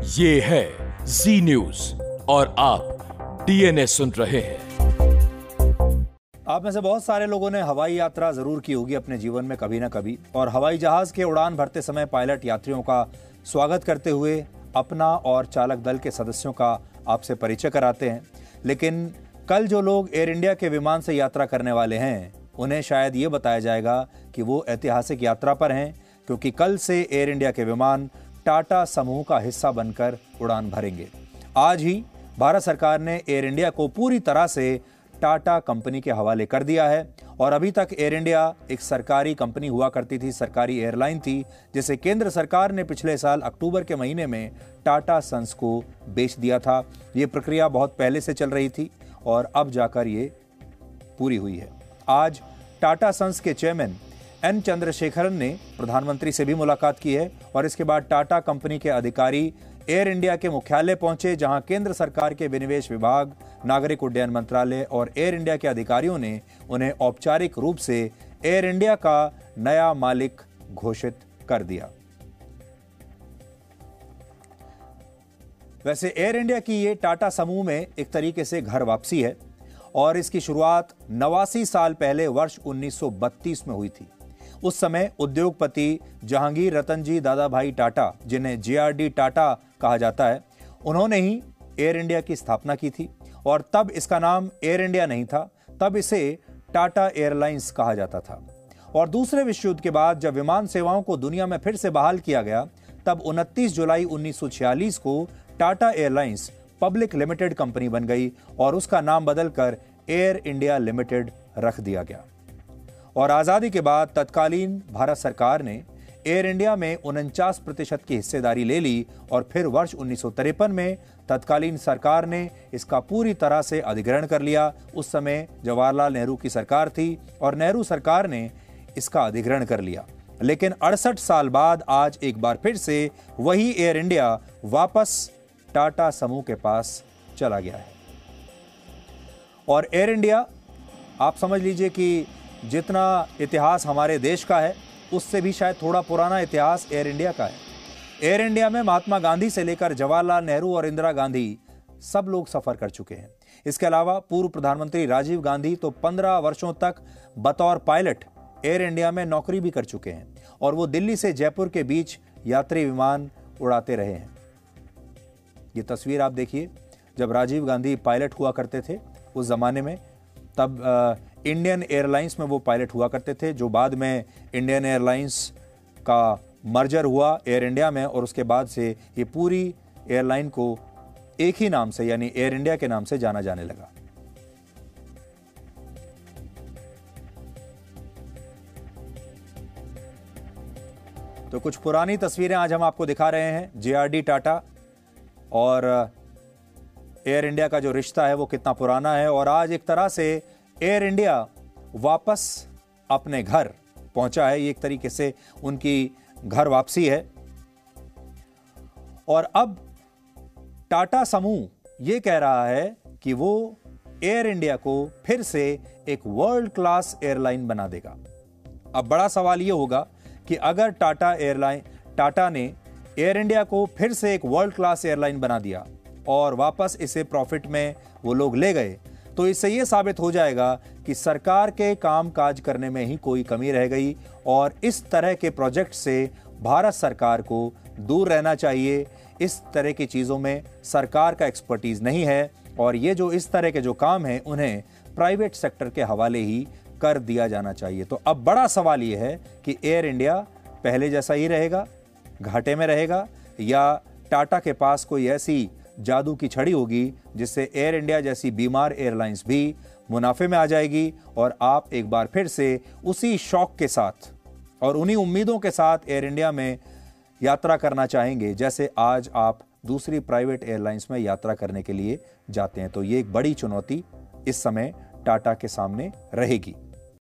ये है जी न्यूज़ और आप डीएनए सुन रहे हैं। आप में से बहुत सारे लोगों ने हवाई यात्रा ज़रूर की होगी अपने जीवन में कभी ना कभी। और हवाई जहाज़ के उड़ान भरते समय पायलट यात्रियों का स्वागत करते हुए अपना और चालक दल के सदस्यों का आपसे परिचय कराते हैं। लेकिन कल जो लोग एयर इंडिया के विमान से यात्रा करने वाले हैं, उन्हें शायद ये बताया जाएगा कि वो ऐतिहासिक यात्रा पर हैं, क्योंकि कल से एयर इंडिया के विमान टाटा समूह का हिस्सा बनकर उड़ान भरेंगे। आज ही भारत सरकार ने एयर इंडिया को पूरी तरह से टाटा कंपनी के हवाले कर दिया है और अभी तक एयर इंडिया एक सरकारी कंपनी हुआ करती थी, सरकारी एयरलाइन थी, जिसे केंद्र सरकार ने पिछले साल अक्टूबर के महीने में टाटा सन्स को बेच दिया था। ये प्रक्रिया बहुत पहले से चल रही थी और अब जाकर ये पूरी हुई है। आज टाटा सन्स के चेयरमैन एन चंद्रशेखरन ने प्रधानमंत्री से भी मुलाकात की है और इसके बाद टाटा कंपनी के अधिकारी एयर इंडिया के मुख्यालय पहुँचे, जहाँ केंद्र सरकार के विनिवेश विभाग, नागरिक उड्डयन मंत्रालय और एयर इंडिया के अधिकारियों ने उन्हें औपचारिक रूप से एयर इंडिया का नया मालिक घोषित कर दिया। वैसे एयर इंडिया की ये टाटा समूह में एक तरीके से घर वापसी है और इसकी शुरुआत नवासी साल पहले वर्ष 1932 में हुई थी। उस समय उद्योगपति जहांगीर रतन जी दादा भाई टाटा जिन्हें जेआरडी टाटा कहा जाता है, उन्होंने ही एयर इंडिया की स्थापना की थी। और तब इसका नाम एयर इंडिया नहीं था, तब इसे टाटा एयरलाइंस कहा जाता था। और दूसरे विश्व युद्ध के बाद जब विमान सेवाओं को दुनिया में फिर से बहाल किया गया, तब 29 जुलाई 1946 को Tata airlines public limited company बन गई और उसका नाम बदलकर एयर इंडिया लिमिटेड रख दिया गया। और आज़ादी के बाद तत्कालीन भारत सरकार ने एयर इंडिया में उनचास प्रतिशत की हिस्सेदारी ले ली और फिर वर्ष उन्नीस सौ तिरपन में तत्कालीन सरकार ने इसका पूरी तरह से अधिग्रहण कर लिया। उस समय जवाहरलाल नेहरू की सरकार थी और नेहरू सरकार ने इसका अधिग्रहण कर लिया। लेकिन अड़सठ साल बाद आज एक बार फिर से वही एयर इंडिया वापस टाटा समूह के पास चला गया है। और एयर इंडिया आप समझ लीजिए कि जितना इतिहास हमारे देश का है, उससे भी शायद थोड़ा पुराना इतिहास एयर इंडिया का है। एयर इंडिया में महात्मा गांधी से लेकर जवाहरलाल नेहरू और इंदिरा गांधी सब लोग सफ़र कर चुके हैं। इसके अलावा पूर्व प्रधानमंत्री राजीव गांधी तो पंद्रह वर्षों तक बतौर पायलट एयर इंडिया में नौकरी भी कर चुके हैं और वो दिल्ली से जयपुर के बीच यात्री विमान उड़ाते रहे हैं। ये तस्वीर आप देखिए, जब राजीव गांधी पायलट हुआ करते थे, उस जमाने में, तब इंडियन एयरलाइंस में वो पायलट हुआ करते थे, जो बाद में इंडियन एयरलाइंस का मर्जर हुआ एयर इंडिया में और उसके बाद से ये पूरी एयरलाइन को एक ही नाम से, यानी एयर इंडिया के नाम से जाना जाने लगा। तो कुछ पुरानी तस्वीरें आज हम आपको दिखा रहे हैं। जेआरडी, टाटा और एयर इंडिया का जो रिश्ता है वो कितना पुराना है और आज एक तरह से एयर इंडिया वापस अपने घर पहुँचा है। ये एक तरीके से उनकी घर वापसी है। और अब टाटा समूह ये कह रहा है कि वो एयर इंडिया को फिर से एक वर्ल्ड क्लास एयरलाइन बना देगा। अब बड़ा सवाल ये होगा कि अगर टाटा एयरलाइन टाटा ने एयर इंडिया को फिर से एक वर्ल्ड क्लास एयरलाइन बना दिया और वापस इसे प्रॉफिट में वो लोग ले गए तो इससे यह साबित हो जाएगा कि सरकार के काम काज करने में ही कोई कमी रह गई और इस तरह के प्रोजेक्ट से भारत सरकार को दूर रहना चाहिए। इस तरह की चीज़ों में सरकार का एक्सपर्टीज नहीं है और ये जो इस तरह के जो काम हैं, उन्हें प्राइवेट सेक्टर के हवाले ही कर दिया जाना चाहिए। तो अब बड़ा सवाल ये है कि एयर इंडिया पहले जैसा ही रहेगा, घाटे में रहेगा या टाटा के पास कोई ऐसी जादू की छड़ी होगी, जिससे एयर इंडिया जैसी बीमार एयरलाइंस भी मुनाफे में आ जाएगी और आप एक बार फिर से उसी शौक के साथ और उन्हीं उम्मीदों के साथ एयर इंडिया में यात्रा करना चाहेंगे, जैसे आज आप दूसरी प्राइवेट एयरलाइंस में यात्रा करने के लिए जाते हैं। तो ये एक बड़ी चुनौती इस समय टाटा के सामने रहेगी।